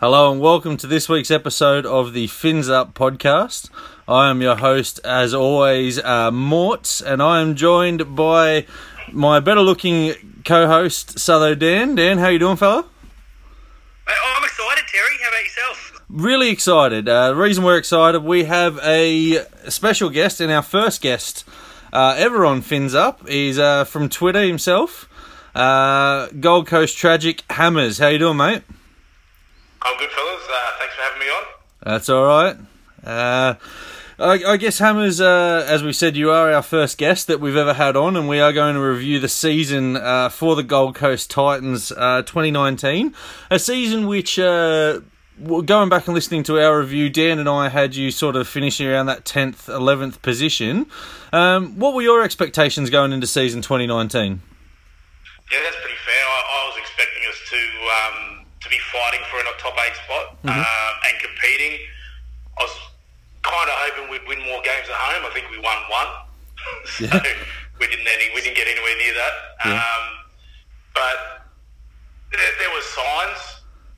Hello and welcome to this week's episode of the Fins Up podcast. I am your host, as always, uh, Mort, and I am joined by my better-looking co-host, Sutho Dan. Dan, how you doing, fella? I'm excited, Terry. How about yourself? Really excited. Uh, the reason we're excited, we have a special guest, and our first guest uh, ever on Fins Up is uh, from Twitter himself, uh, Gold Coast Tragic Hammers. How you doing, mate? I'm good, fellas. Uh, thanks for having me on. That's all right. Uh, I, I guess Hammers, uh, as we said, you are our first guest that we've ever had on, and we are going to review the season uh, for the Gold Coast Titans uh, 2019, a season which. Uh, Going back and listening to our review, Dan and I had you sort of finishing around that 10th, 11th position. Um, what were your expectations going into season 2019? Yeah, that's pretty fair. I, I was expecting us to um, to be fighting for a top eight spot um, and competing. I was kind of hoping we'd win more games at home. I think we won one, so Yeah. we didn't any, we didn't get anywhere near that. Yeah. Um, but there, there was signs,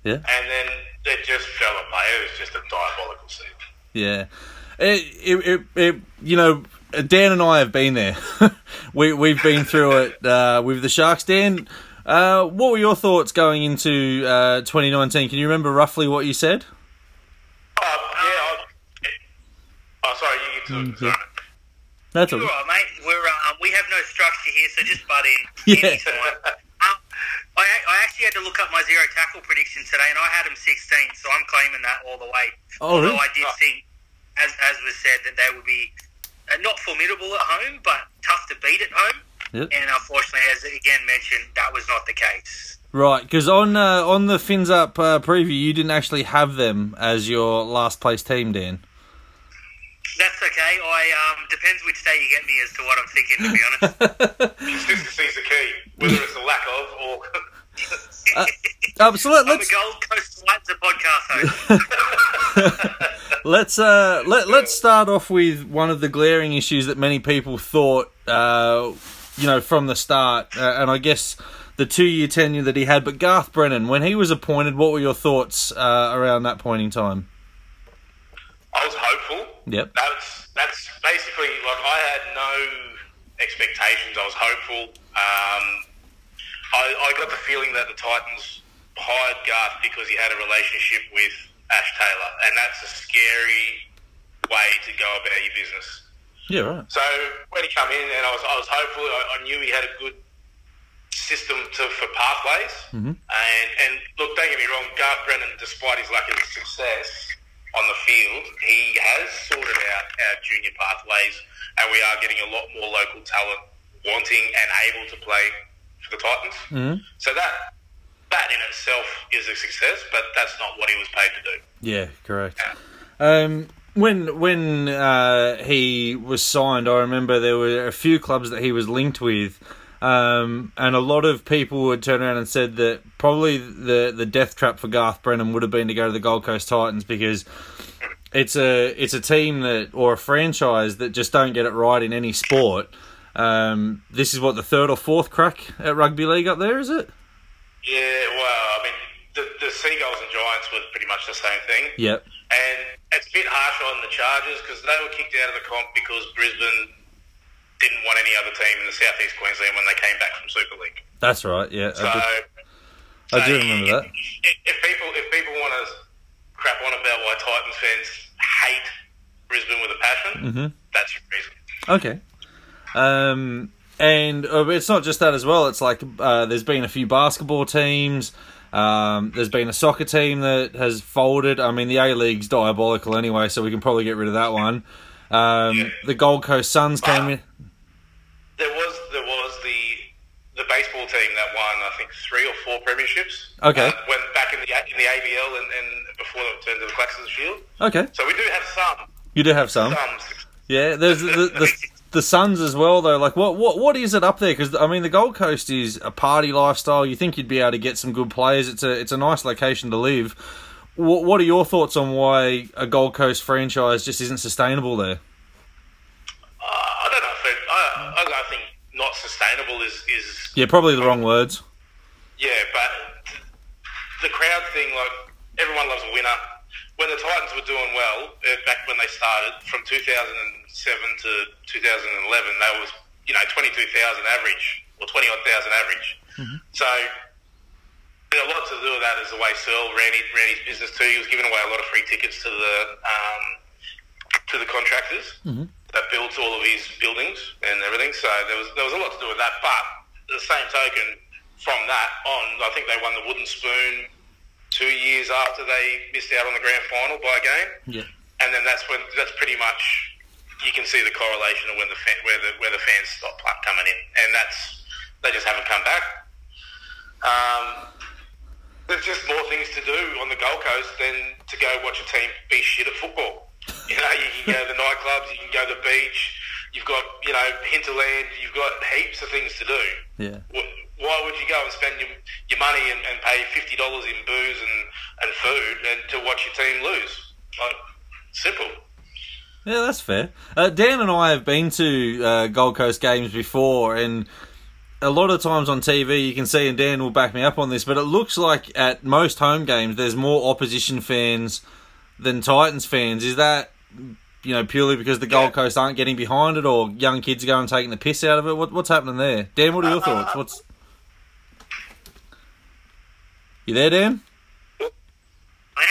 Yeah. and then it just fell apart. It was just a diabolical season. Yeah, it, it, it, it you know, Dan and I have been there. we we've been through it uh, with the Sharks. Dan, uh, what were your thoughts going into uh, 2019? Can you remember roughly what you said? Uh, yeah. I, oh, sorry. You, you Mm-hmm. sorry. That's You're all. all right, mate. We're um, we have no structure here, so just butt in. Yeah. Anytime. Um, I, I actually had to look up my zero tackle prediction today, and I had them 16, so I'm claiming that all the way. Oh, Although really? I did think, as as was said, that they would be uh, not formidable at home, but tough to beat at home. Yep. And unfortunately, as again mentioned, that was not the case. Right, because on uh, on the Fins Up uh, preview, you didn't actually have them as your last place team, Dan. That's okay. I um, depends which day you get me as to what I'm thinking. To be honest. Consistency's the key, whether it's the lack of or. Uh, so let, I'm let's the Gold Coast Lights, a podcast host. let's uh, let let's start off with one of the glaring issues that many people thought, uh, you know, from the start, uh, and I guess the two-year tenure that he had. But Garth Brennan, when he was appointed, what were your thoughts uh, around that point in time? I was hopeful. Yep. That's that's basically like I had no expectations. I was hopeful. Um, I, I got the feeling that the Titans hired Garth because he had a relationship with Ash Taylor, and that's a scary way to go about your business. Yeah, right. So when he came in, and I was I was hopeful. I, I knew he had a good system to for pathways. And and look, don't get me wrong, Garth Brennan, despite his lack of success on the field, he has sorted out our junior pathways, and we are getting a lot more local talent wanting and able to play for the Titans. Mhm. So that that in itself is a success, but that's not what he was paid to do. Yeah, correct. Um, when when uh, he was signed, I remember there were a few clubs that he was linked with, um, and a lot of people would turn around and said that probably the the death trap for Garth Brennan would have been to go to the Gold Coast Titans because it's a it's a team that or a franchise that just don't get it right in any sport. Um, this is what the third or fourth crack at rugby league up there, is it? Yeah, well, I mean, the, the Seagulls and Giants were pretty much the same thing. Yep. And it's a bit harsh on the Chargers because they were kicked out of the comp because Brisbane didn't want any other team in the southeast Queensland when they came back from Super League. That's right. Yeah, So, I do, I do remember that. If, people if people want to crap on about why Titans fans hate Brisbane with a passion, mm-hmm. that's your reason. Okay. Um, and uh, it's not just that as well. It's like uh, there's been a few basketball teams. Um, there's been a soccer team that has folded. I mean, the A League's diabolical anyway, so we can probably get rid of that one. Um, the Gold Coast Suns came in. There was there was the the baseball team that won I think three or four premierships. Okay. uh, when back in the in the ABL and, and before it turned to the Claxton Shield. Okay, So we do have some you do have some. some Yeah, there's the, the the Suns as well though. Like, what what what is it up there? Because I mean, the Gold Coast is a party lifestyle. You think you'd be able to get some good players. It's a it's a nice location to live. What what are your thoughts on why a Gold Coast franchise just isn't sustainable there? Uh, I don't know it, I, I, I think not sustainable is, is Yeah, probably the wrong words. yeah, but the crowd thing, like everyone loves a winner. When the Titans were doing well, uh, back when they started, from 2007 to 2011, that was you know 22,000 average or 20 odd thousand average. So there's a lot to do with that is the way Searle ran, his, ran his business too. He was giving away a lot of free tickets to the um, to the contractors that built all of his buildings and everything. So there was there was a lot to do with that. But the same token, from that on, I think they won the Wooden Spoon two years after they missed out on the grand final by a game. Yeah. And then that's when that's pretty much you can see the correlation of when the fan, where the where the fans stop coming in, and that's they just haven't come back. Um, there's just more things to do on the Gold Coast than to go watch a team be shit at football. You know, you can go to the nightclubs, you can go to the beach. You've got, you know, hinterland. You've got heaps of things to do. Yeah. Why would you go and spend your, your money and, and pay fifty dollars in booze and, and food and to watch your team lose? Like, simple. Yeah, that's fair. Uh, Dan and I have been to uh, Gold Coast games before, and a lot of times on TV you can see, and Dan will back me up on this, but it looks like at most home games there's more opposition fans than Titans fans. Is that you know purely because the Gold Yeah. Coast aren't getting behind it, or young kids are going and taking the piss out of it? What, what's happening there, Dan? What are your thoughts? What's you there, Dan? I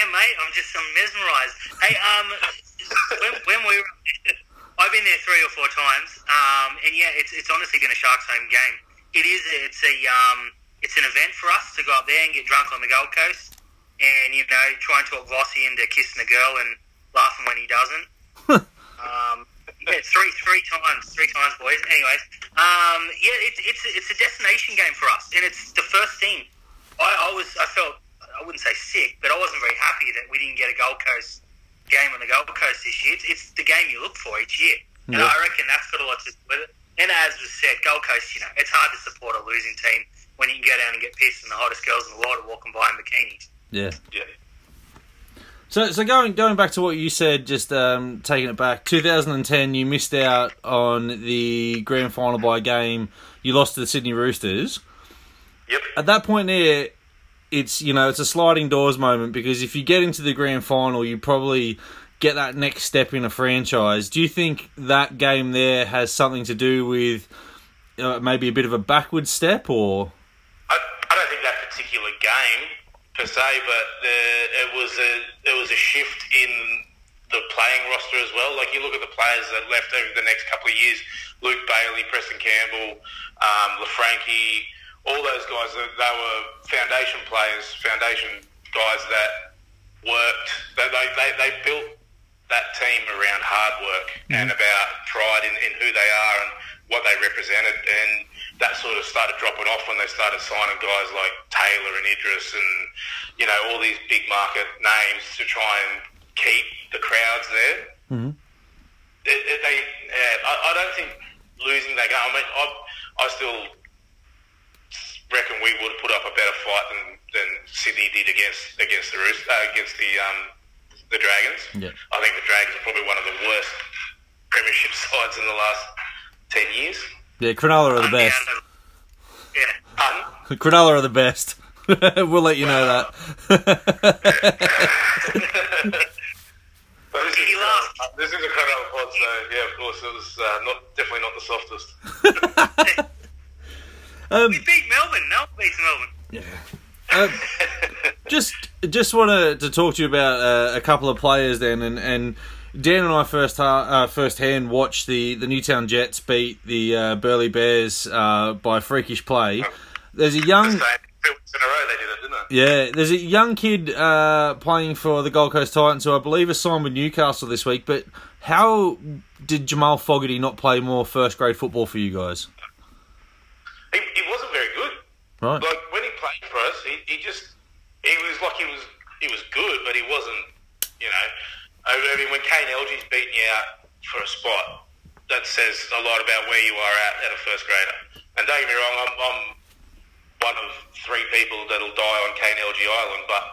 am, mate. I'm just I'm mesmerised. Hey, um, when, when we, were, I've been there three or four times, um, and yeah, it's it's honestly been a Sharks home game. It is. It's a um, it's an event for us to go up there and get drunk on the Gold Coast, and you know, try and talk Vossi into kissing a girl and laughing when he doesn't. Um, yeah, three three times, three times, boys. Anyways, um, yeah, it's it's it's a destination game for us, and it's the first team. I, I was I felt I wouldn't say sick, but I wasn't very happy that we didn't get a Gold Coast game on the Gold Coast this year. It's, it's the game you look for each year, and Yeah. I reckon that's got a lot to do with it. And as was said, Gold Coast, you know, it's hard to support a losing team when you can go down and get pissed and the hottest girls in the world are walking by in bikinis. Yeah. Yeah. So, so going going back to what you said, just um, taking it back, 2010, you missed out on the grand final by a game. You lost to the Sydney Roosters. Yep. At that point, there, it's you know it's a sliding doors moment because if you get into the grand final, you probably get that next step in a franchise. Do you think that game there has something to do with uh, maybe a bit of a backward step, or I, I don't think that particular game per se, but the, it was a it was a shift in the playing roster as well. Like you look at the players that left over the next couple of years: Luke Bailey, Preston Campbell, um, all those guys. They, they were foundation players, foundation guys that worked. They they, they, they built that team around hard work and about pride in, in who they are and what they represented. And that sort of started dropping off when they started signing guys like Taylor and Idris and, you know, all these big market names to try and keep the crowds there. Mhm. It, it, they, yeah, I, I don't think losing that game, I mean, I, I still reckon we would have put up a better fight than, than Sydney did against against the Roos- uh, against the um, the Dragons. Yeah. I think the Dragons are probably one of the worst premiership sides in the last ten years. yeah, Cronulla are the best. Yeah. Um, Cronulla are the best. we'll let you know that. this, He is, laughed. uh, this is a Cronulla pod, so yeah, of course, it was uh, not definitely not the softest. Um, We beat Melbourne. No, Melbourne. uh, just just wanted to talk to you about uh, a couple of players then, and, and Dan and I first ha- uh, first hand watched the, the Newtown Jets beat the uh, Burleigh Bears uh, by freakish play. There's a young Same two weeks in a row they did it, didn't they? yeah, there's a young kid uh, playing for the Gold Coast Titans who I believe is signed with Newcastle this week. But how did Jamal Fogarty not play more first grade football for you guys? He, he wasn't very good. Right. Like when he played for us, he, he just he was like he was he was good, but he wasn't. You know, I mean, when Kane Elgey's beating you out for a spot, that says a lot about where you are at at a first grader. And don't get me wrong, I'm, I'm one of three people that'll die on Kane Elgey Island, but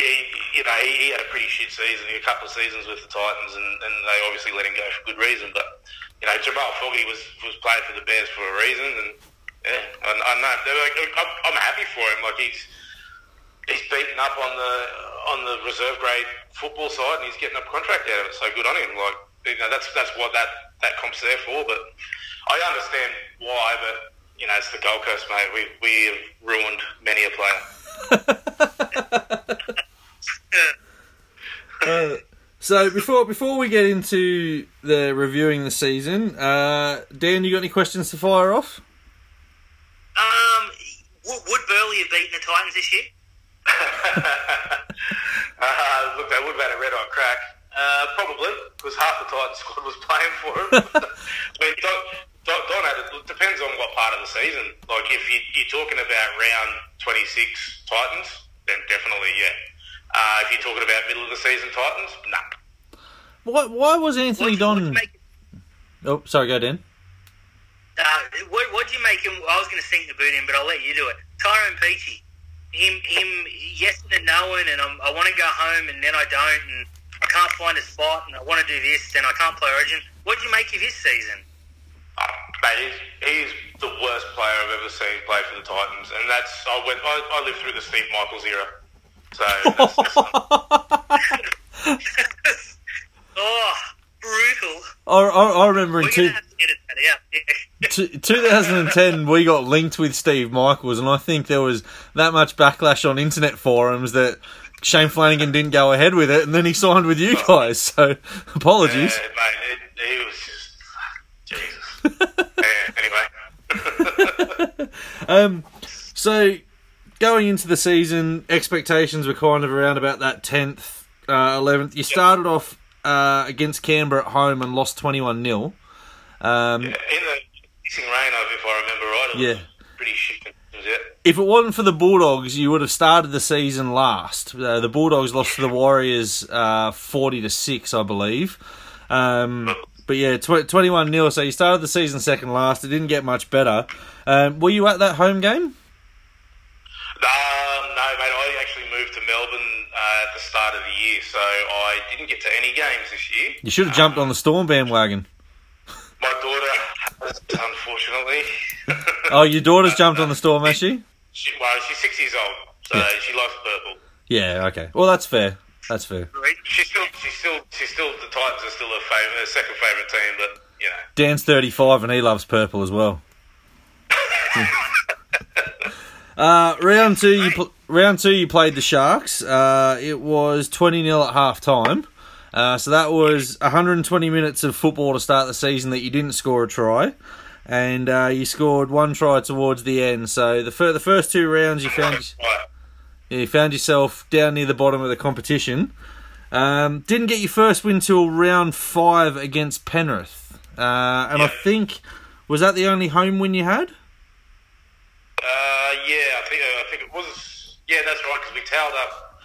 he, you know, he, he had a pretty shit season, a couple of seasons with the Titans, and, and they obviously let him go for good reason. But you know, Jamal Fogarty was was playing for the Bears for a reason, and yeah, I, I know. They're Like, I'm, I'm happy for him. Like he's he's beaten up on the on the reserve grade football side, and he's getting a contract out of it. So good on him. Like you know, that's that's what that that comp's there for. But I understand why. But you know, it's the Gold Coast, mate. We we have ruined many a player. Uh, so before before we get into the reviewing the season, uh, Dan, you got any questions to fire off? Um, would, would Burleigh have beaten the Titans this year? uh, look, they would have had a red hot crack. Uh, probably, because half the Titans squad was playing for him. I mean, Don, Don, Don had it, it depends on what part of the season. Like, if you, you're talking about round 26 Titans, then definitely, yeah. Uh, if you're talking about middle of the season Titans, nah. Why, why was Anthony What- what Don? you make- Oh, sorry, go Dan. Uh, what what do you make him? I was going to sink the boot in, but I'll let you do it. Tyrone Peachey, him him yes and knowing, and I'm, I want to go home, and then I don't, and I can't find a spot, and I want to do this, and I can't play Origin. What do you make of his season? Uh, mate, he's, he's the worst player I've ever seen play for the Titans, and that's I went I, I lived through the Steve Michaels era, so that's, that's, oh, brutal. I, I, I remember in We're two, going to have to edit that out. Yeah. 2010 we got linked with Steve Michaels, and I think there was that much backlash on internet forums that Shane Flanagan didn't go ahead with it, and then he signed with you guys. So apologies. Yeah, mate, it, he was just Jesus. yeah, anyway, Um, so going into the season, expectations were kind of around about that tenth, uh, eleventh. You started off uh, against Canberra at home and lost twenty-one 0 um, in the missing rain, if I remember right, it was Yeah. pretty shit. Yeah, If it wasn't for the Bulldogs, you would have started the season last. Uh, the Bulldogs lost to the Warriors uh, forty to six, I believe. Um, but yeah, twenty-one 0 So you started the season second last. It didn't get much better. Um, were you at that home game? Um, no, mate. I actually moved to Melbourne uh, at the start of the year, so I didn't get to any games this year. You should have jumped on the Storm bandwagon. My daughter, has, unfortunately, Oh, your daughter's jumped on the Storm, has she? she, well, she's six years old, so Yeah. she likes purple. Yeah, okay. Well, that's fair. That's fair. She's still, she's still, she's still. The Titans are still her, favorite, her second favorite team, but you know. Dan's 35 and he loves purple as well. uh, round two, you pl- round two, you played the Sharks. Uh, it was 20 0 at half time. Uh, so that was 120 minutes of football to start the season that you didn't score a try. And uh, you scored one try towards the end. So the, fir- the first two rounds, you found you found yourself down near the bottom of the competition. Um, didn't get your first win till round five against Penrith, uh, and I think was that the only home win you had? Uh, yeah, I think I think it was. Yeah, that's right. Because we tailed up.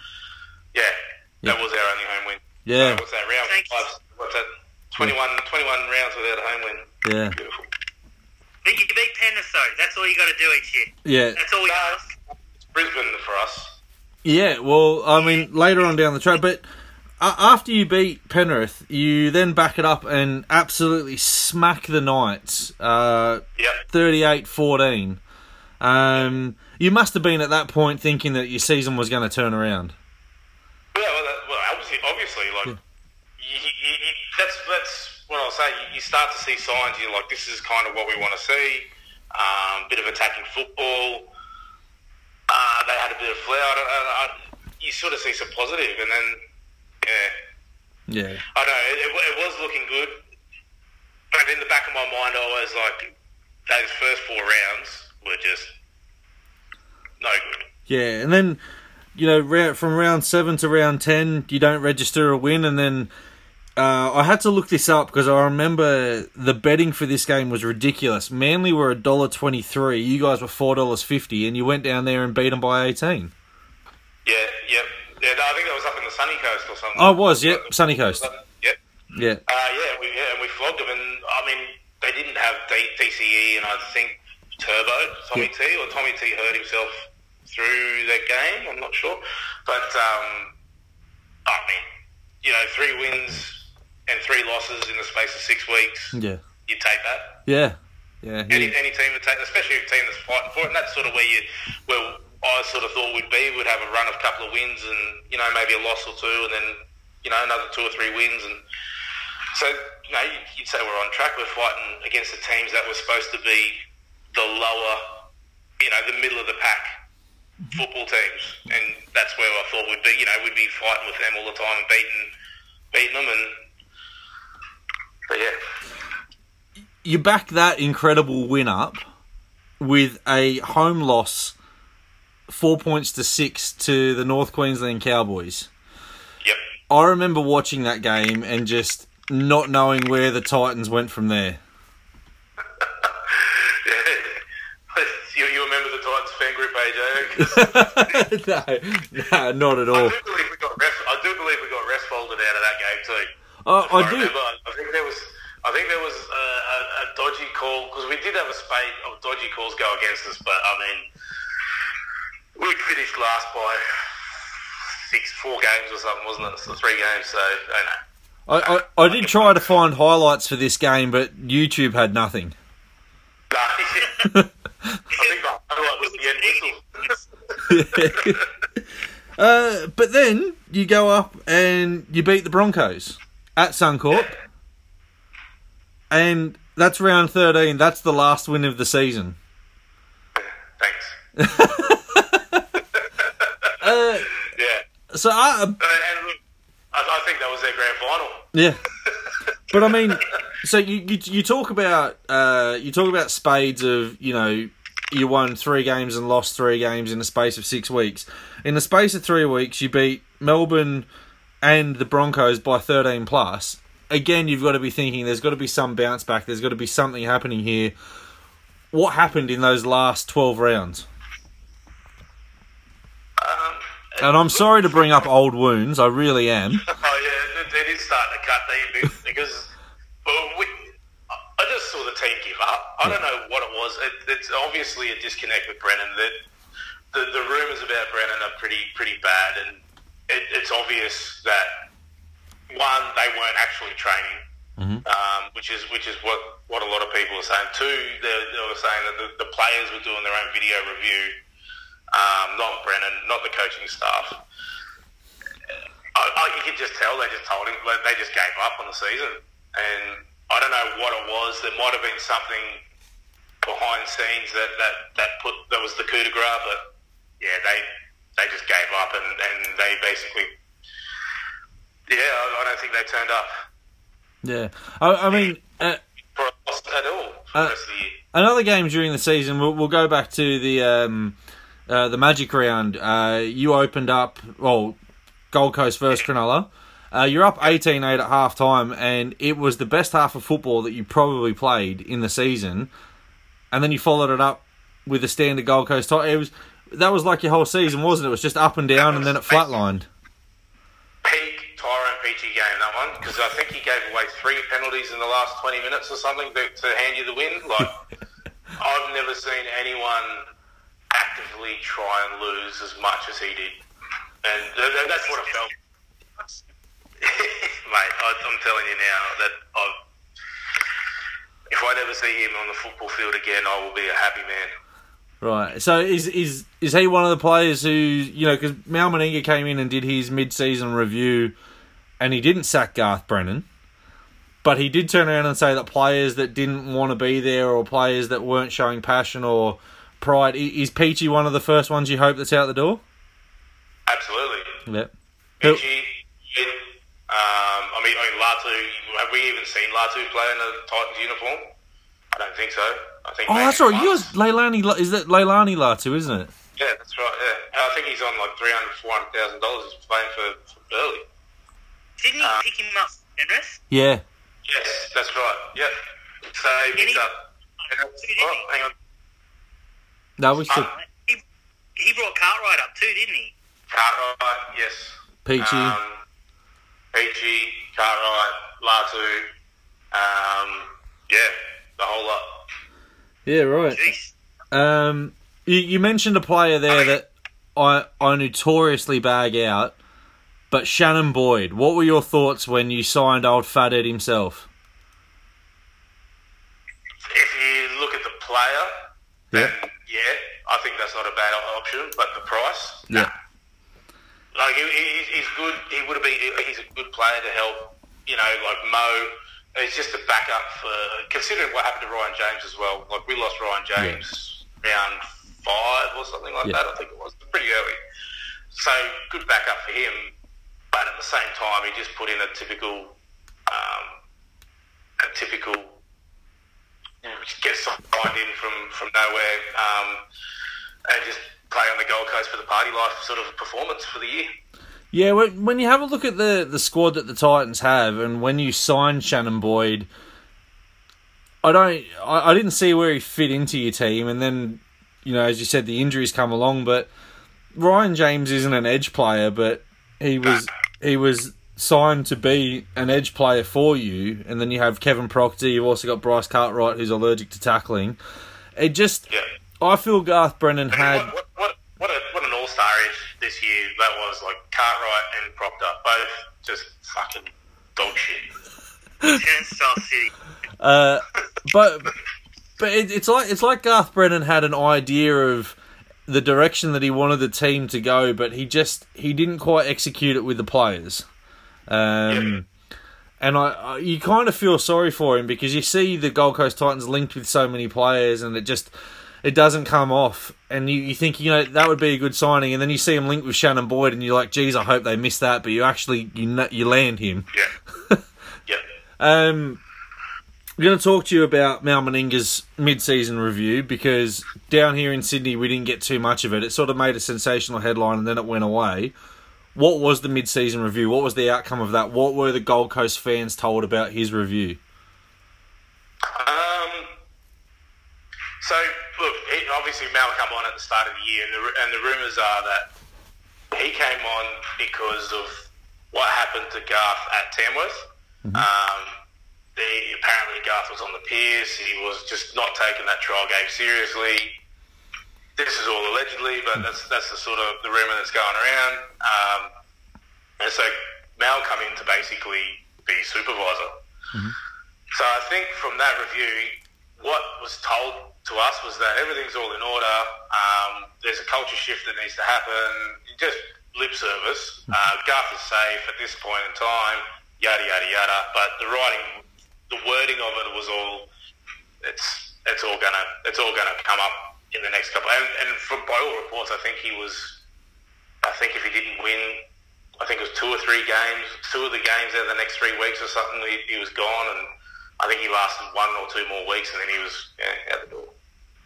Yeah, that Yeah. was our only home win. Yeah, Uh, what's that round Thank five? What's that? 21, 21 rounds without a home win. yeah, Beautiful. But you beat Penrith, though. That's all you got to do each year. yeah, That's all we No, ask. it's Brisbane for us. yeah. Well, I mean, later on down the track, but uh, after you beat Penrith, you then back it up and absolutely smack the Knights, uh, Yep. 38-14. Um, you must have been at that point thinking that your season was going to turn around. Yeah, well, that, well obviously, obviously, like you, you, you, that's that's what I'll say. You, you start to see signs. You're like, this is kind of what we want to see. Um, bit of attacking football. Uh, they had a bit of flair. I don't, I, I, you sort of see some positive, and then yeah, Yeah. I know. It, it, it was looking good, but in the back of my mind, I was like, those first four rounds were just no good. Yeah, and then you know from round seven to round ten, you don't register a win, and then uh, I had to look this up because I remember the betting for this game was ridiculous. Manly were a dollar twenty three, you guys were four dollars fifty, and you went down there and beat them by eighteen. Yeah, yep. Yeah, no, I think that was up in the sunny coast or something. Oh, it was, yep, Sunny Coast. Yep. Yeah, Uh, yeah, we yeah, and we flogged them, and I mean they didn't have D- DCE, and I think Turbo Tommy Yeah. T or Tommy T hurt himself through that game. I'm not sure, but um, I mean, you know, three wins and three losses in the space of six weeks. yeah, You take that. yeah, yeah. Any, any team would take, especially a team that's fighting for it, and that's sort of where you where I sort of thought we'd be. We'd have a run of a couple of wins and, you know, maybe a loss or two and then, you know, another two or three wins. And so, you know, you'd say we're on track. We're fighting against the teams that were supposed to be the lower, you know, the middle of the pack mm-hmm. football teams. And that's where I thought we'd be, you know, we'd be fighting with them all the time and beating, beating them. And, but yeah. You back that incredible win up with a home loss, four points to six to the North Queensland Cowboys. Yep. I remember watching that game and just not knowing where the Titans went from there. you, you remember the Titans fan group, AJ? no, no, not at all. I do believe we got ref, I do believe we got ref folded out of that game too. Uh, I, I do. remember, I think there was. I think there was a, a, a dodgy call because we did have a spate of oh, dodgy calls go against us, but I mean, we finished last by six, four games or something, wasn't it? So three games. So I don't know. I, I, I did try to find highlights for this game, but YouTube had nothing. I think the highlight was the end whistle. uh, but then you go up and you beat the Broncos at Suncorp, and that's round thirteen. That's the last win of the season. Thanks. Uh, Yeah. so I, Uh, and look, I, I think that was their grand final. Yeah, but I mean, so you you, you talk about uh, you talk about spades of you know you won three games and lost three games in the space of six weeks. In the space of three weeks, you beat Melbourne and the Broncos by thirteen plus. Again, you've got to be thinking there's got to be some bounce back. There's got to be something happening here. What happened in those last twelve rounds? Um, And I'm sorry to bring up old wounds. I really am. Oh yeah, it, it is starting to cut deep because well, we, I just saw the team up. I don't know what it was. It, it's obviously a disconnect with Brennan. That the, the rumours about Brennan are pretty pretty bad, and it, it's obvious that one they weren't actually training, um, which is which is what, what a lot of people are saying. Two, they, they were saying that the, the players were doing their own video review, um, not Brennan, not the coaching staff. I, I, you could just tell they just told him they just gave up on the season, and I don't know what it was. There might have been something behind scenes that that that put that was the coup de grace, but yeah, they they just gave up and, and they basically yeah, I, I don't think they turned up Yeah, I, I mean. Uh, for at all for Uh, the rest of the year. another game during the season. We'll, we'll go back to the um, uh, the Magic round. Uh, you opened up, well, Gold Coast versus Cronulla. Uh, you're up 18-8 at half time, and it was the best half of football that you probably played in the season. And then you followed it up with a standard Gold Coast title. It was that was like your whole season, wasn't it? It was just up and down, and then it flatlined. Peak Tyrone Peachey game that one because I think he gave away three penalties in the last twenty minutes or something to, to hand you the win. Like I've never seen anyone actively try and lose as much as he did, and th- th- that's what it felt. Mate, I, I'm telling you now that I've, if I never see him on the football field again, I will be a happy man. Right. So is is is he one of the players who you know because Mal Meninga came in and did his mid-season review, and he didn't sack Garth Brennan, but he did turn around and say that players that didn't want to be there or players that weren't showing passion or pride is Peachey one of the first ones you hope that's out the door? Absolutely. Yep. Peachey, um, I mean, I mean, Latu. Have we even seen Latu play in a Titans uniform? I don't think so. I think. Oh, maybe that's right. You was Leilani. Is that Leilani Latu, isn't it? Yeah, that's right. Yeah, I think he's on like three hundred, four hundred thousand dollars He's playing for, for Burleigh. Didn't he Uh, pick him up, Penrith? Yeah. Yes, that's right. Yep. So he Did picked he? up. Oh, hang on. No, we still Uh, he, he brought Cartwright up too, didn't he? Cartwright, yes. Peachey. Um, Peachey, Cartwright, Latu. Um, yeah, the whole lot. yeah, right. Um, you, you mentioned a player there that I I notoriously bag out, but Shannon Boyd. What were your thoughts when you signed old Fathead himself? If you look at the player, Yeah. then yeah, I think that's not a bad option, but the price, Yeah. Like he, he- he's good. He would have been. He's a good player to help. You know, like Mo. He's just a backup for considering what happened to Ryan James as well. Like we lost Ryan James round five or something like Yeah. that. I think it was pretty early. So good backup for him. But at the same time, he just put in a typical, um, a typical get signed in from from nowhere um, and just play on the Gold Coast for the party life sort of performance for the year. Yeah, when when you have a look at the the squad that the Titans have, and when you sign Shannon Boyd, I don't, I, I didn't see where he fit into your team, and then, you know, as you said, the injuries come along. But Ryan James isn't an edge player, but he was he was signed to be an edge player for you, and then you have Kevin Proctor. You've also got Bryce Cartwright, who's allergic to tackling. It just, Yeah. I feel Garth Brennan had. what, what, a, what an all star edge this year that was like Cartwright and Proctor, both just fucking dog shit. Turnstile City. Uh, but but it, it's like it's like Garth Brennan had an idea of the direction that he wanted the team to go, but he just he didn't quite execute it with the players. Um, and I, I you kind of feel sorry for him because you see the Gold Coast Titans linked with so many players, and it just it doesn't come off. And you, you think you know that would be a good signing, and then you see him linked with Shannon Boyd, and you're like, geez, I hope they miss that. But you actually you you land him. Yeah. yeah. Um, I'm going to talk to you about Mal Meninga's mid-season review because down here in Sydney we didn't get too much of it. It sort of made a sensational headline and then it went away. What was the mid-season review? What was the outcome of that? What were the Gold Coast fans told about his review? Um, so, look, he, obviously Mal come on at the start of the year, and the, and the rumours are that he came on because of what happened to Garth at Tamworth. Um, the, apparently, Garth was on the piers. He was just not taking that trial game seriously. This is all allegedly, but that's that's the sort of the rumor that's going around. Um, and so Mal come in to basically be supervisor. So I think from that review, what was told to us was that everything's all in order. Um, there's a culture shift that needs to happen. Just lip service. Uh, Garth is safe at this point in time. Yada yada yada. But the writing, the wording of it was all. It's it's all gonna it's all gonna come up in the next couple. And, and from by all reports, I think he was. I think if he didn't win, I think it was two or three games, two of the games out of the next three weeks or something, he, he was gone, and I think he lasted one or two more weeks, and then he was yeah, out the door.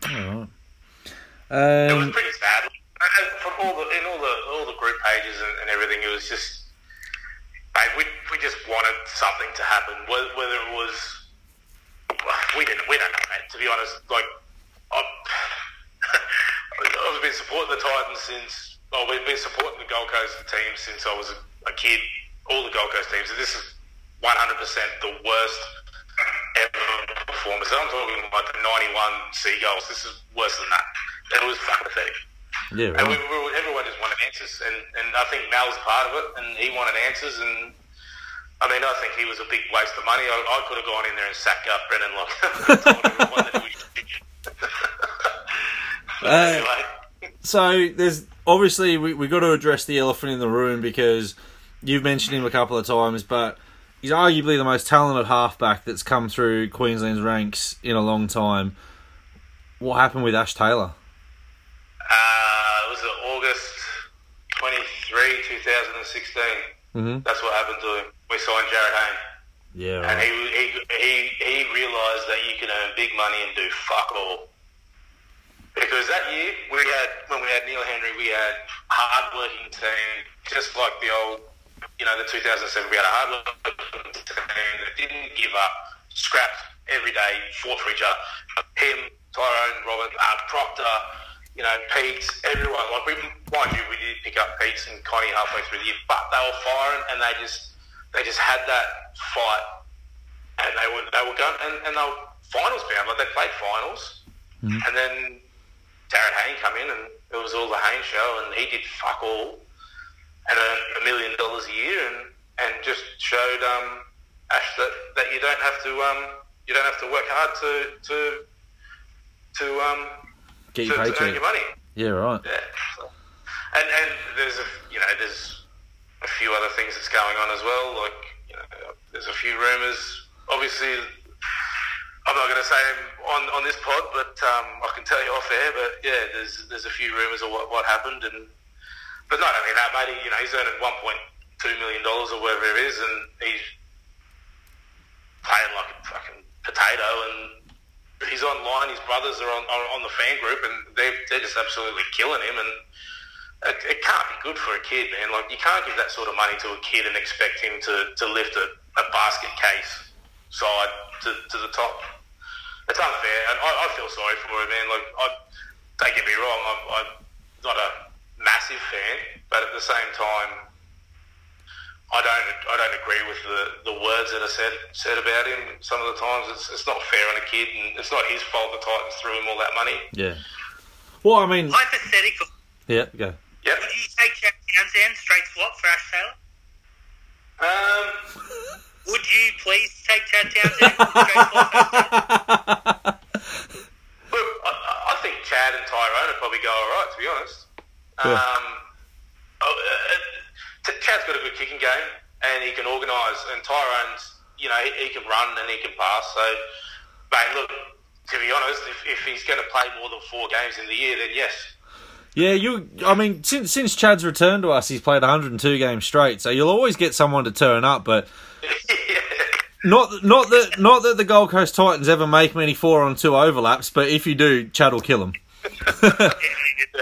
It was Um, pretty sad. And From all the in all the all the group pages and, and everything, it was just mate, we we just wanted something to happen. Whether, it was we didn't we don't know, mate. To be honest, like I've, I've been supporting the Titans since. Well, we've been supporting the Gold Coast team since I was a, a kid. All the Gold Coast teams. This is 100% the worst ever performance. I'm talking about the 91 Seagulls. This is worse than that. It was fucking pathetic. yeah, And we, right. we, everyone just wanted answers, and, and I think Mal was part of it, and he wanted answers, and I mean, I think he was a big waste of money. I, I could have gone in there and sacked up Brennan like told everyone that he was Uh, anyway. so there's obviously we we got to address the elephant in the room because you've mentioned him a couple of times, but he's arguably the most talented halfback that's come through Queensland's ranks in a long time. What happened with Ash Taylor? Uh, it was August 23, 2016. Mm-hmm. That's what happened to him. We signed Jarryd Hayne. Yeah, And he, he, he, he realised that you can earn big money and do fuck all. Because that year, we had, when we had Neil Henry, we had hard-working team, just like the old, you know, the 2007, we had a that up, scrapped every day, fought for each other. Him, Tyrone, Robin, uh, Proctor, you know, Pete, everyone. Like, we, mind you, we did pick up Pete and Connie halfway through the year, but they were firing and they just, they just had that fight and they were they were going and, and they were finals bound. Like they played finals, and then Jarryd Hayne come in and it was all the Hayne show, and he did fuck all and earned a million dollars a year, and and just showed um, Ash that, that you don't have to um, you don't have to work hard to to to um, Get to, your to earn your money. Yeah, right. Yeah. So- And and there's a you know there's a few other things that's going on as well. Like you know there's a few rumours. Obviously, I'm not going to say on on this pod, but um, I can tell you off air. But yeah, there's there's a few rumours of what, what happened, and but not only that, mate. You know he's earning 1.2 million dollars or whatever it is, and he's playing like a fucking potato and he's online. His brothers are on, on, on the fan group, and they're they're just absolutely killing him. And it, it can't be good for a kid, man. Like you can't give that sort of money to a kid and expect him to, to lift a, a basket case side to, to the top. It's unfair, and I, I feel sorry for him, man. Like, I, don't get me wrong, I'm, I'm not a massive fan, but at the same time, I don't I don't agree with the, the words that are said said about him. Some of the times it's, it's not fair on a kid, and it's not his fault the Titans threw him all that money. Yeah. Well, I mean, Hypothetical. yeah, go. Yep. Would you take Chad Townsend straight swap for Ash Taylor? Um, Would you please take Chad Townsend straight swap for Ash Taylor? look, I, I think Chad and Tyrone would probably go all right, to be honest. Yeah. Um, oh, uh, T- Chad's got a good kicking game, and he can organise. And Tyrone's, you know, he, he can run and he can pass. So, mate, look, to be honest, if, if he's going to play more than four games in the year, then yes. Yeah, you. I mean, since since Chad's returned to us, he's played 102 games straight. So you'll always get someone to turn up, but not not that not that the Gold Coast Titans ever make many four on two overlaps. But if you do, Chad will kill them.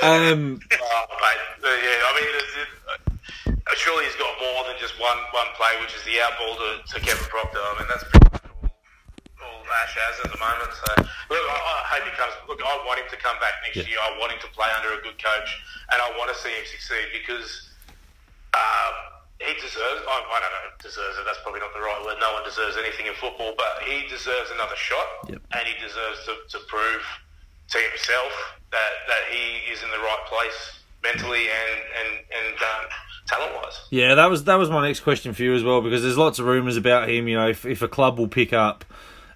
um, Oh, mate, yeah, I mean, surely he's got more than just one one play, which is the outball to, to Kevin Proctor. I mean, that's pretty much all, all Ash has at the moment. So, look, I, I hope he comes. Look, I want him to come back next Yeah. year. I want him to play under a good coach, and I want to see him succeed because uh, he deserves. I, I don't know, deserves it. That's probably not the right word. No one deserves anything in football, but he deserves another shot, Yep. and he deserves to, to prove to himself that, that he is in the right place mentally and and and um, talent wise. yeah, that was that was my next question for you as well because there's lots of rumours about him. You know, if if a club will pick up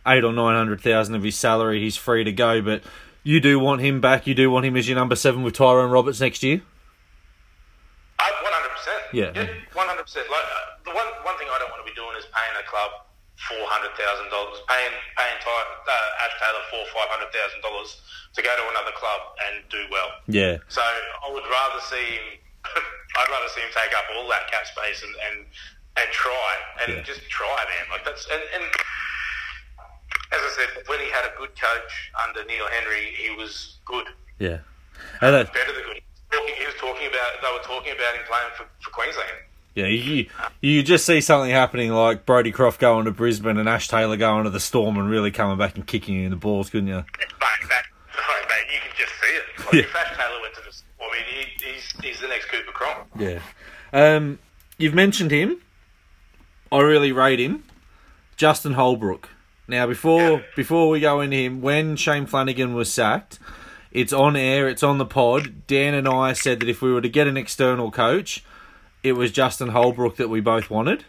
eight or nine hundred thousand of his salary, he's free to go. But you do want him back. You do want him as your number seven with Tyrone Roberts next year. One hundred percent. Yeah. one hundred percent. Like uh, the one one thing I don't want to be doing is paying a club four hundred thousand dollars, paying paying Ty, uh, Ash Taylor four five hundred thousand dollars to go to another club and do well. Yeah, So I would rather see him. I'd rather see him take up all that cap space and and, and try and Yeah. just try, man. Like that's and, and as I said, when he had a good coach under Neil Henry, he was good, yeah. Um, and that, better than good. He was talking about. They were talking about him playing for, for Queensland. Yeah, you, you just see something happening like Brodie Croft going to Brisbane and Ash Taylor going to the Storm and really coming back and kicking you in the balls, couldn't you? Mate, that, sorry, mate, you can just see it. Like, Yeah. If Ash Taylor went to the, I mean, he, he's he's the next Cooper Cronk. Yeah. Um, you've mentioned him. I really rate him. Justin Holbrook. Now, before before we go into him, when Shane Flanagan was sacked, it's on air, it's on the pod. Dan and I said that if we were to get an external coach, it was Justin Holbrook that we both wanted.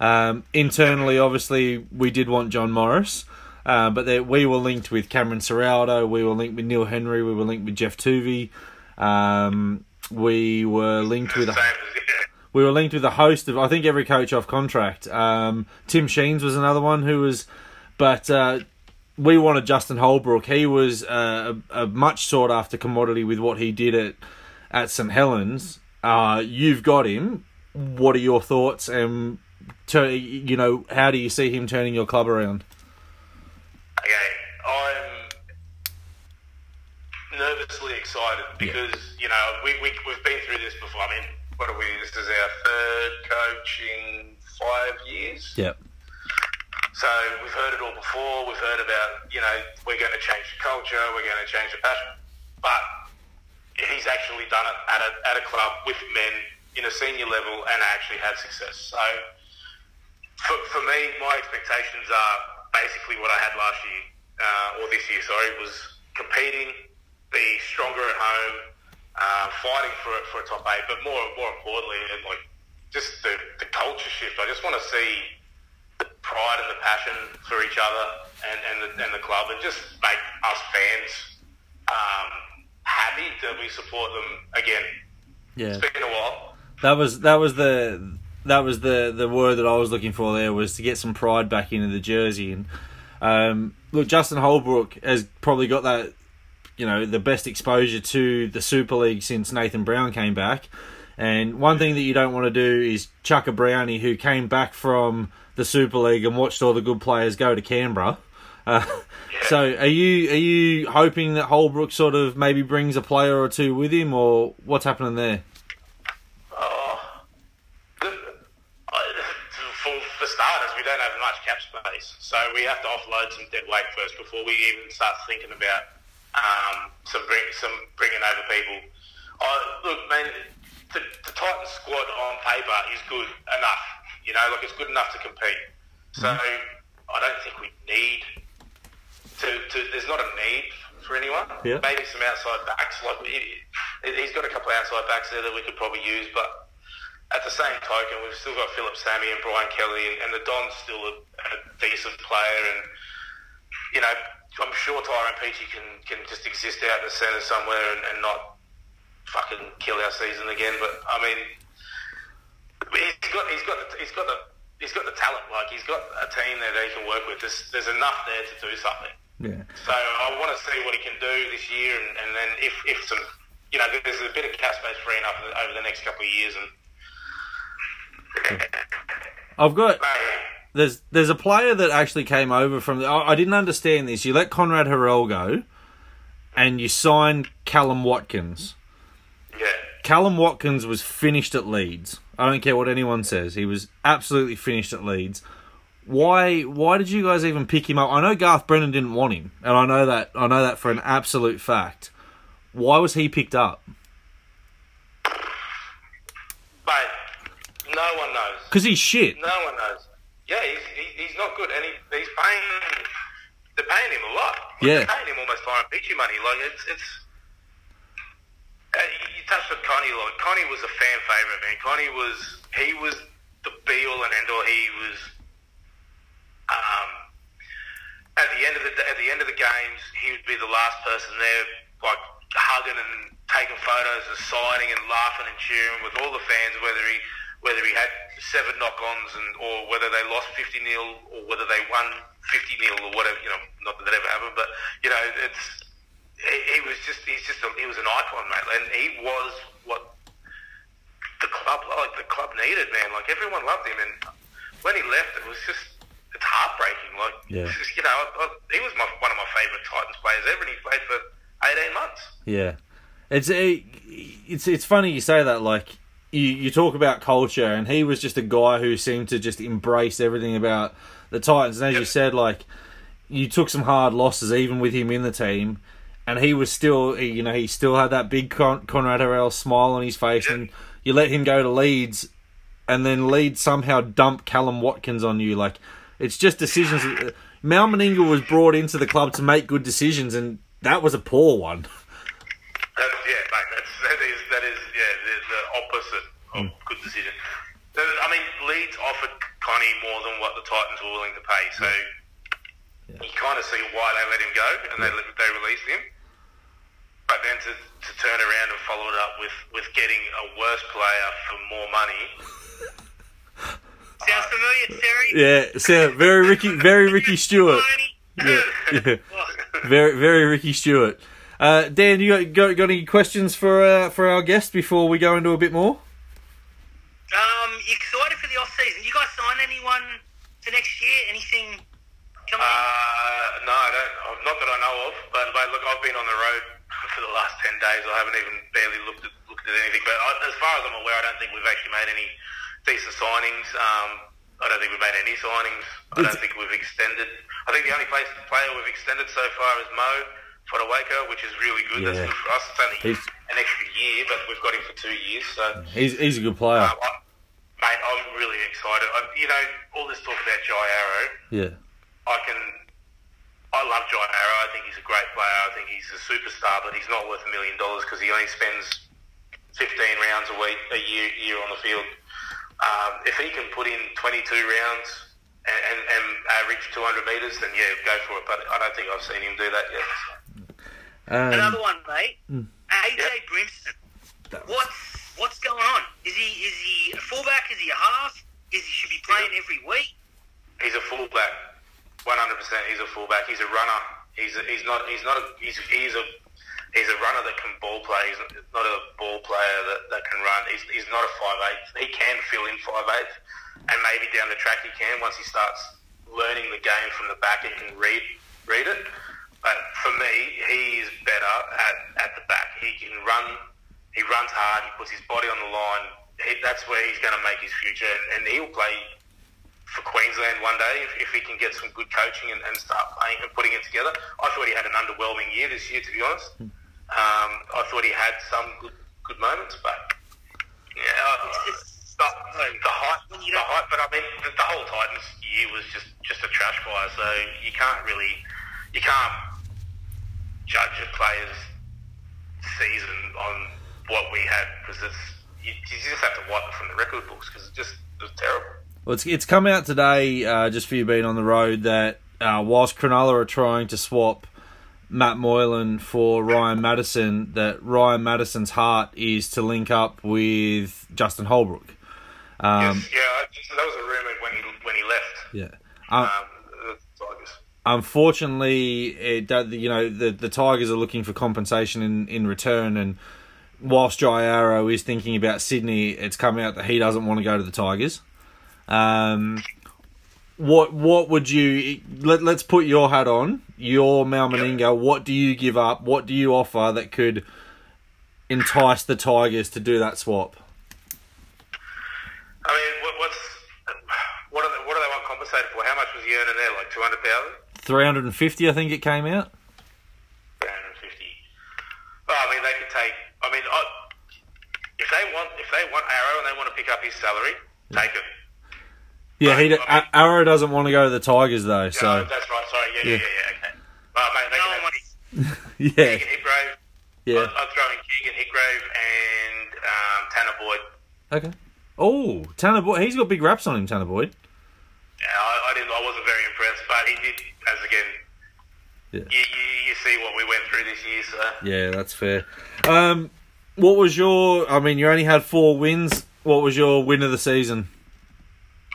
Um, internally, obviously, we did want John Morris, uh, but there, we were linked with Cameron Ciraldo, we were linked with Neil Henry, we were linked with Geoff Toovey, um, we were linked with yeah. we were linked with a host of I think every coach off contract. Um, Tim Sheens was another one who was, but uh, we wanted Justin Holbrook. He was uh, a, a much sought after commodity with what he did at at St Helens. Uh, you've got him. What are your thoughts? And to, you know, how do you see him turning your club around? Okay, I'm nervously excited because you know we, we we've been through this before. I mean, what are we? This is our third coach in five years. Yep. So we've heard it all before. We've heard about you know we're going to change the culture, we're going to change the passion, but he's actually done it at a at a club with men in a senior level and actually had success. So for, for me, my expectations are basically what I had last year uh, or this year. Sorry, was competing, be stronger at home, uh, fighting for for a top eight, but more more importantly, and like just the the culture shift. I just want to see the pride and the passion for each other and and the, and the club, and just make us fans um, happy that we support them again. Yeah, It's been a while. that was that was the that was the the word that I was looking for. There was to get some pride back into the jersey. And um, look, Justin Holbrook has probably got that you know the best exposure to the Super League since Nathan Brown came back. And one thing that you don't want to do is chuck a brownie who came back from the Super League and watched all the good players go to Canberra. Uh, So, are you are you hoping that Holbrook sort of maybe brings a player or two with him, or what's happening there? Oh, for starters, we don't have much cap space, so we have to offload some dead weight first before we even start thinking about um, some bring, some bringing over people. Look, man, the, the Titans squad on paper is good enough. You know, like it's good enough to compete. So I don't think we need to, to. There's not a need for anyone. Yeah. Maybe some outside backs. Like he, he's got a couple of outside backs there that we could probably use, but at the same token, we've still got Phillip Sami and Brian Kelly, and the Don's still a, a decent player. And you know, I'm sure Tyrone Peachey can can just exist out in the centre somewhere and, and not fucking kill our season again. But I mean, he's got he's got the, he's got the he's got the talent. Like he's got a team there that he can work with. There's there's enough there to do something. Yeah. So I want to see what he can do this year, and, and then if, if some, you know, there's a bit of cap space freeing up over the next couple of years, and I've got there's there's a player that actually came over from the, I, I didn't understand this. You let Konrad Hurrell go, and you signed Callum Watkins. yeah, Callum Watkins was finished at Leeds. I don't care what anyone says. He was absolutely finished at Leeds. Why why did you guys even pick him up? I know Garth Brennan didn't want him, and I know that I know that for an absolute fact. Why was he picked up? no one knows. Because he's shit. No one knows. Yeah, he's he, he's not good, and he, he's paying. They're paying him a lot. Yeah. they're paying him almost Tyrone Peachey money. Like it's it's. Uh, you touched on Connie. Like Connie was a fan favorite, man. Connie was he was the be all and end all. He was. Um, at the end of the at the end of the games, he would be the last person there, like hugging and taking photos and signing and laughing and cheering with all the fans, whether he whether he had seven knock-ons and or whether they lost fifty 0 or whether they won fifty 0 or whatever. You know, not that that ever happened, but you know, it's he, he was just he's just a, he was an icon, mate, and he was what the club like the club needed, man. Like everyone loved him, and when he left, it was just it's heartbreaking. Like Yeah. just, you know, I, I, he was my, one of my favourite Titans players ever, and he played for eighteen months. Yeah, it's it's it's funny you say that. Like you you talk about culture, and he was just a guy who seemed to just embrace everything about the Titans. And as you said, like you took some hard losses even with him in the team, and he was still you know he still had that big Con- Konrad Hurrell smile on his face, and you let him go to Leeds, and then Leeds somehow dump Callum Watkins on you. Like it's just decisions. Uh, Mal Meninga was brought into the club to make good decisions, and that was a poor one. Yeah, mate, that's, that is that is yeah the, the opposite of oh, hmm. good decision. I mean, Leeds offered Connie more than what the Titans were willing to pay, so you kind of see why they let him go and they let- they released him. But then to, to turn around and follow it up with, with getting a worse player for more money, Sounds familiar, Terry? Yeah, so very Ricky, very Ricky Stuart. Yeah, yeah. very very Ricky Stuart. Uh, Dan, you got, got got any questions for uh, for our guest before we go into a bit more? Um, you excited for the off season? You guys sign anyone for next year? Anything coming? in? Uh, no, I don't. Not that I know of. But, but look, I've been on the road for the last ten days. I haven't even barely looked at looked at anything. But I, as far as I'm aware, I don't think we've actually made any decent signings. Um, I don't think we've made any signings. I don't think we've extended. I think the only place, player we've extended so far is Mo Fotuaika, which is really good. Yeah. That's good for us. It's only He's- an extra year, but we've got him for two years. So. He's he's a good player. Um, I, mate, I'm really excited. I, you know, all this talk about Jai Arrow, Yeah, I can. I love Jai Arrow. I think he's a great player. I think he's a superstar, but he's not worth a million dollars because he only spends 15 rounds a week, a year, year on the field. Um, if he can put in 22 rounds and, and, and average 200 metres, then yeah, go for it. But I don't think I've seen him do that yet. Um, Another one, mate. AJ Yep. Brimson. That What's what's going on? Is he is he a fullback? Is he a half? Is he should be playing every week? He's a fullback, one hundred percent. He's a fullback. He's a runner. He's a, he's not he's not a he's he's a he's a runner that can ball play. He's not a ball player that, that can run. He's, he's not a five eight. He can fill in five eight, and maybe down the track he can once he starts learning the game from the back and can read read it. But for me, he's better at, at the back. He can run. He runs hard. He puts his body on the line. He, that's where he's going to make his future, and, and he'll play for Queensland one day if, if he can get some good coaching and, and start playing and putting it together. I thought he had an underwhelming year this year, to be honest. Um, I thought he had some good good moments, but yeah, uh, It's the, just- the hype, the hype. But I mean, the, the whole Titans year was just just a trash fire. So you can't really you can't judge a player's season on what we had because it's you, you just have to wipe it from the record books because it just it was terrible. Well, it's, it's come out today, uh, just for you being on the road, that uh, whilst Cronulla are trying to swap Matt Moylan for Ryan Matterson, that Ryan Matterson's heart is to link up with Justin Holbrook. Um, yes, yeah, that was a rumor when he when he left. yeah. Um, Um. Unfortunately, it, you know the the Tigers are looking for compensation in, in return, and whilst Jai Arrow is thinking about Sydney, it's come out that he doesn't want to go to the Tigers. Um, what what would you let, let's put your hat on your Mal Meninga what do you give up what do you offer that could entice the Tigers to do that swap I mean, what, what's what they, what do they want compensated for? How much was he earning there? Like two hundred thousand. 350 I think it came out 350. Well, I mean, they could take. I mean, I, if they want, if they want Arrow and they want to pick up his salary, take it. yeah he d- A- Arrow doesn't want to go to the Tigers though So so that's right. Sorry. Yeah, yeah, Yeah. yeah, yeah. Okay. Well, mate, they No can one have wants. yeah Keegan Hipgrave. yeah I'd, I'd throw in Keegan Hipgrave and um, Tanner Boyd. okay oh Tanner Boyd he's got big raps on him Tanner Boyd Yeah, I, I didn't. I wasn't very impressed, but he did. As again, Yeah. you, you, you see what we went through this year. So Yeah, that's fair. Um, what was your? I mean, you only had four wins. What was your win of the season?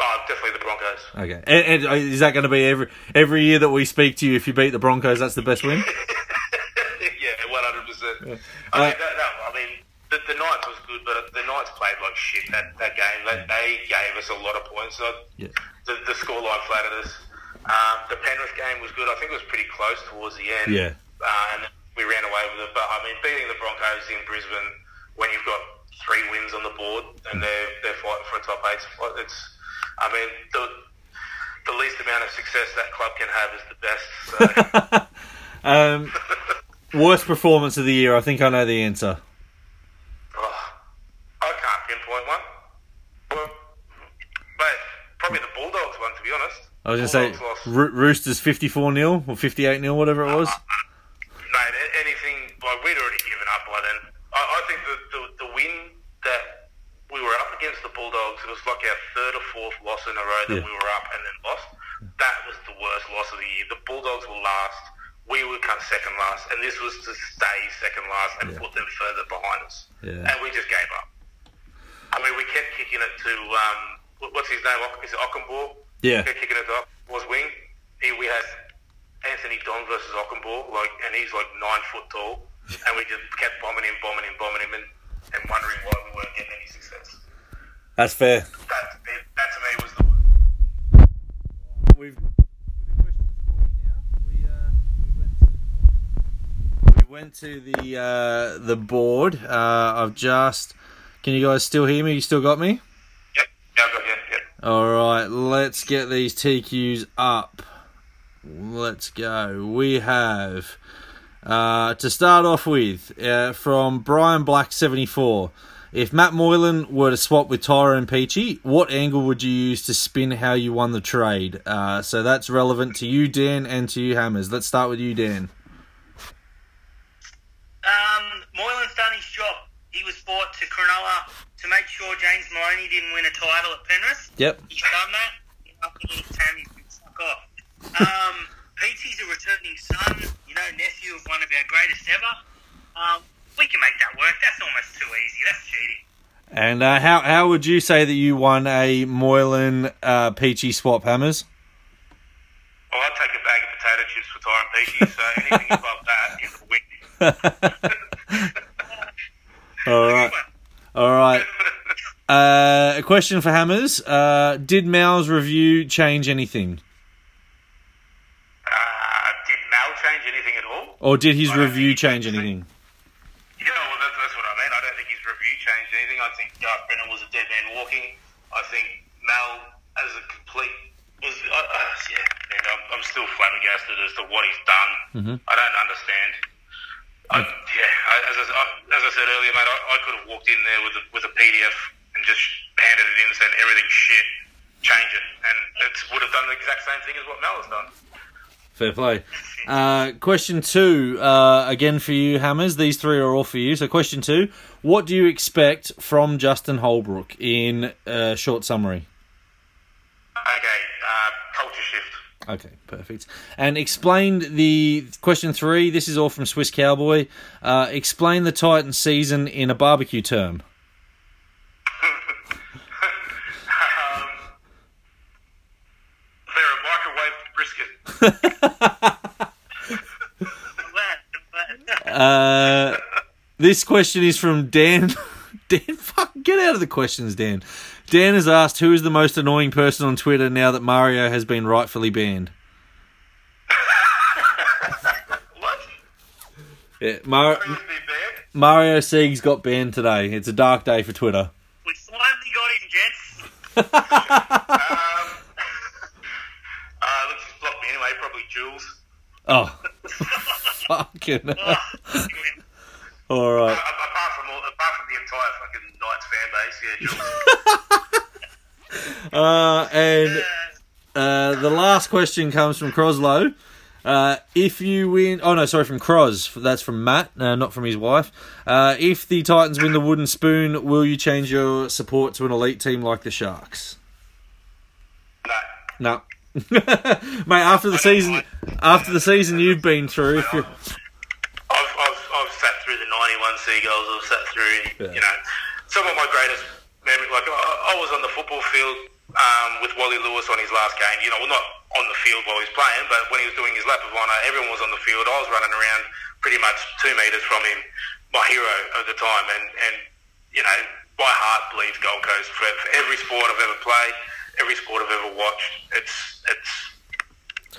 oh, definitely the Broncos. Okay, and, and is that going to be every every year that we speak to you? If you beat the Broncos, that's the best win. yeah, one hundred percent. I Uh, mean, that, that, I mean, the, the Knights was good, but the Knights played like shit that, that game. They, they gave us a lot of points. So Yeah. the, the scoreline flattered us. Um, the Penrith game was good. I think it was pretty close towards the end. Yeah. Uh, and we ran away with it. But I mean, beating the Broncos in Brisbane when you've got three wins on the board and they're they're fighting for a top eight spot, it's. I mean, the the least amount of success that club can have is the best. So. um, worst performance of the year. I think I know the answer. Oh, I can't pinpoint one. Well, but probably the Bulldogs one, to be honest. I was going to say Ro- Roosters fifty four 0 or fifty eight 0 whatever it was. Mate, anything like we'd already given up by then. I, I think the, the the win that we were up against the Bulldogs, it was like our third or fourth loss in a row that Yeah. we were up and then lost. That was the worst loss of the year. The Bulldogs were last. We were cut second last, and this was to stay second last and Yeah. put them further behind us. Yeah. And we just gave up. I mean, we kept kicking it to um, what's his name? Is it Okunbor? Yeah. kept kicking it to was wing. He, we had Anthony Don versus Okunbor, like, and he's like nine foot tall, and we just kept bombing him, bombing him, bombing him, and, and wondering why we weren't getting any success. That's fair. That, that to me was the. We've got the questions for you now. we uh we went to the uh, the board. Uh, I've just. Can you guys still hear me? You still got me? Yep, yeah, All right, let's get these TQs up. Let's go. We have uh, to start off with uh, from Brian Black seventy four. If Matt Moylan were to swap with Tyrone Peachey, what angle would you use to spin how you won the trade? Uh, so that's relevant to you, Dan, and to you, Hammers. Let's start with you, Dan. Um, Moylan's done his job. He was bought to Cronulla to make sure James Maloney didn't win a title at Penrith. Yep. He's done that. I think Tammy can suck off. Um, Pete's a returning son, you know, nephew of one of our greatest ever. Um, we can make that work. That's almost too easy. That's cheating. And uh, how how would you say that you won a Moylan uh, Peachey swap hammers? Well, I'd take a bag of potato chips for Tyrone Peachey, so anything above that is a win. All right, all right. Uh, a question for hammers: uh, Did Mal's review change anything, Uh, did Mal change anything at all? or did his I review change anything? Yeah, well, that's, that's what I mean. I don't think his review changed anything. I think Garth Brennan was a dead man walking. I think Mal, as a complete, was uh, uh, yeah. Man, I'm, I'm still flabbergasted as to what he's done. I don't understand. I, yeah, I, as, I, as I said earlier, mate, I, I could have walked in there with a, with a PDF and just handed it in and said everything's shit, change it, and it would have done the exact same thing as what Mal has done. Fair play. Uh, question two, uh, again for you, Hammers. These three are all for you. So, question two: What do you expect from Justin Holbrook in uh, short summary? Okay, uh, culture shift. Okay, perfect. And explain the question three. This is all from Swiss Cowboy. Uh, explain the Titan season in a barbecue term. Um, they're a microwave brisket. Uh, this question is from Dan. Dan, fuck, get out of the questions, Dan. Dan has asked who is the most annoying person on Twitter now that Mario has been rightfully banned. what? Yeah, Mar- Who would be bad? Mario Sieg's got banned today. It's a dark day for Twitter. we finally got him, gents. Um, uh, looks he's blocked me anyway. Probably Jules. Oh, fucking. All right. Uh, apart from all, apart from the entire fucking Knights fan base, yeah, Jules. Uh, and uh, the last question comes from Croslow. Uh, if you win, oh no, sorry, from Cros. That's from Matt, uh, not from his wife. Uh, if the Titans win the wooden spoon, will you change your support to an elite team like the Sharks? no. No, mate. After the season, after the season you've been through, if you I've, I've, I've sat through the 91 Seagulls. I've sat through, Yeah. you know, some of my greatest memories. Like, I, I was on the football field um, with Wally Lewis on his last game. You know, well, not on the field while he was playing, but when he was doing his lap of honour, everyone was on the field. I was running around pretty much two metres from him, my hero of the time. And, and you know, my heart bleeds Gold Coast for, for every sport I've ever played, every sport I've ever watched. It's, it's,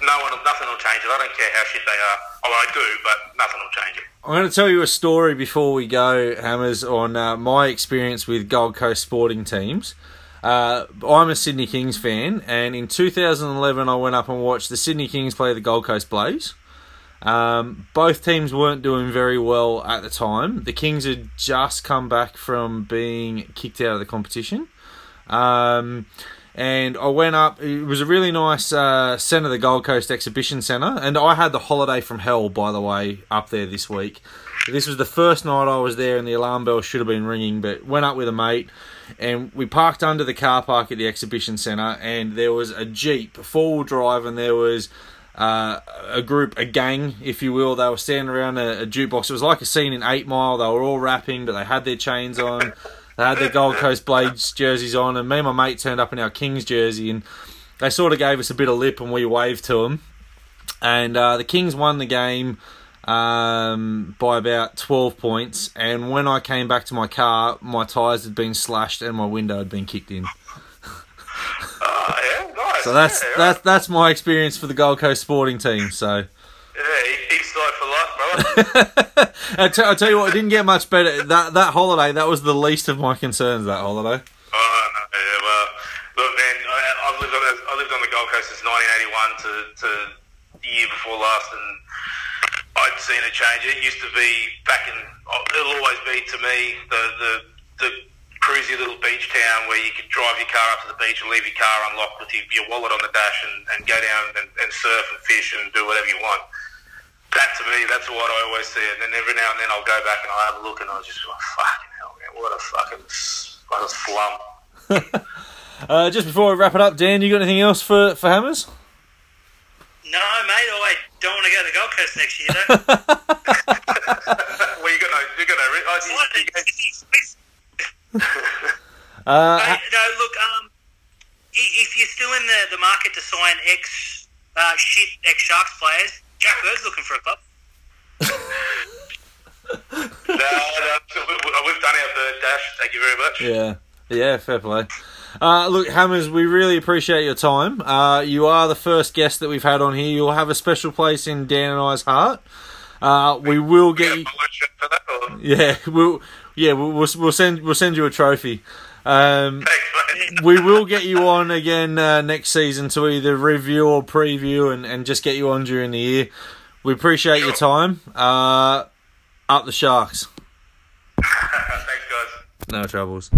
no one, nothing will change it. I don't care how shit they are. Oh, I do, but nothing will change it. I'm going to tell you a story before we go, Hammers, on uh, my experience with Gold Coast sporting teams. Uh, I'm a Sydney Kings fan, and in 2011, I went up and watched the Sydney Kings play the Gold Coast Blaze. Um, both teams weren't doing very well at the time. The Kings had just come back from being kicked out of the competition. Um, and I went up. It was a really nice uh, centre, the Gold Coast Exhibition Centre, and I had the holiday from hell, by the way, up there this week. This was the first night I was there, and the alarm bell should have been ringing. But went up with a mate, and we parked under the car park at the exhibition centre, and there was a jeep, four wheel drive, and there was uh, a group, a gang, if you will. They were standing around a, a jukebox. It was like a scene in Eight Mile. They were all rapping, but they had their chains on. They had their Gold Coast Blaze jerseys on, and me and my mate turned up in our Kings jersey, and they sort of gave us a bit of lip, and we waved to them. And uh, the Kings won the game um, by about 12 points. And when I came back to my car, my tyres had been slashed and my window had been kicked in. Oh, yeah, nice. So that's yeah, that's that's my experience for the Gold Coast sporting team. So Yeah, east side I'll tell you what, it didn't get much better. That that holiday, that was the least of my concerns. That holiday. oh, no, yeah, well, look, man, I, I've lived on, I lived on the Gold Coast since 1981 to, to the year before last, and I'd seen a change. It used to be back in, it'll always be to me the the the cruisy little beach town where you could drive your car up to the beach and leave your car unlocked with your, your wallet on the dash and, and go down and, and surf and fish and do whatever you want. That to me, that's what I always see. And then every now and then I'll go back and I'll have a look and I'll just go, fucking hell, man, what a fucking what a slum. Uh, just before we wrap it up, Dan, you got anything else for for Hammers? No, mate, I don't want to go to the Gold Coast next year, though. well, you got no, You got no. re- you, you, Uh, Hey, no, look, um, if you're still in the, the market to sign ex uh, shit ex Sharks players, Jack Bird's looking for a club. no, no, we- we've done our bird dash. Thank you very much. Yeah, yeah, fair play. Uh, look, Hammers, we really appreciate your time. Uh, you are the first guest that we've had on here. You'll have a special place in Dan and I's heart. Uh, we will Get get you. polo shirt for that. Or? Yeah, we'll yeah we'll, we'll we'll send we'll send you a trophy. Um, we will get you on again uh, next season to either review or preview and, and just get you on during the year. We appreciate your time. Uh, up the Sharks. Thanks, guys. No troubles.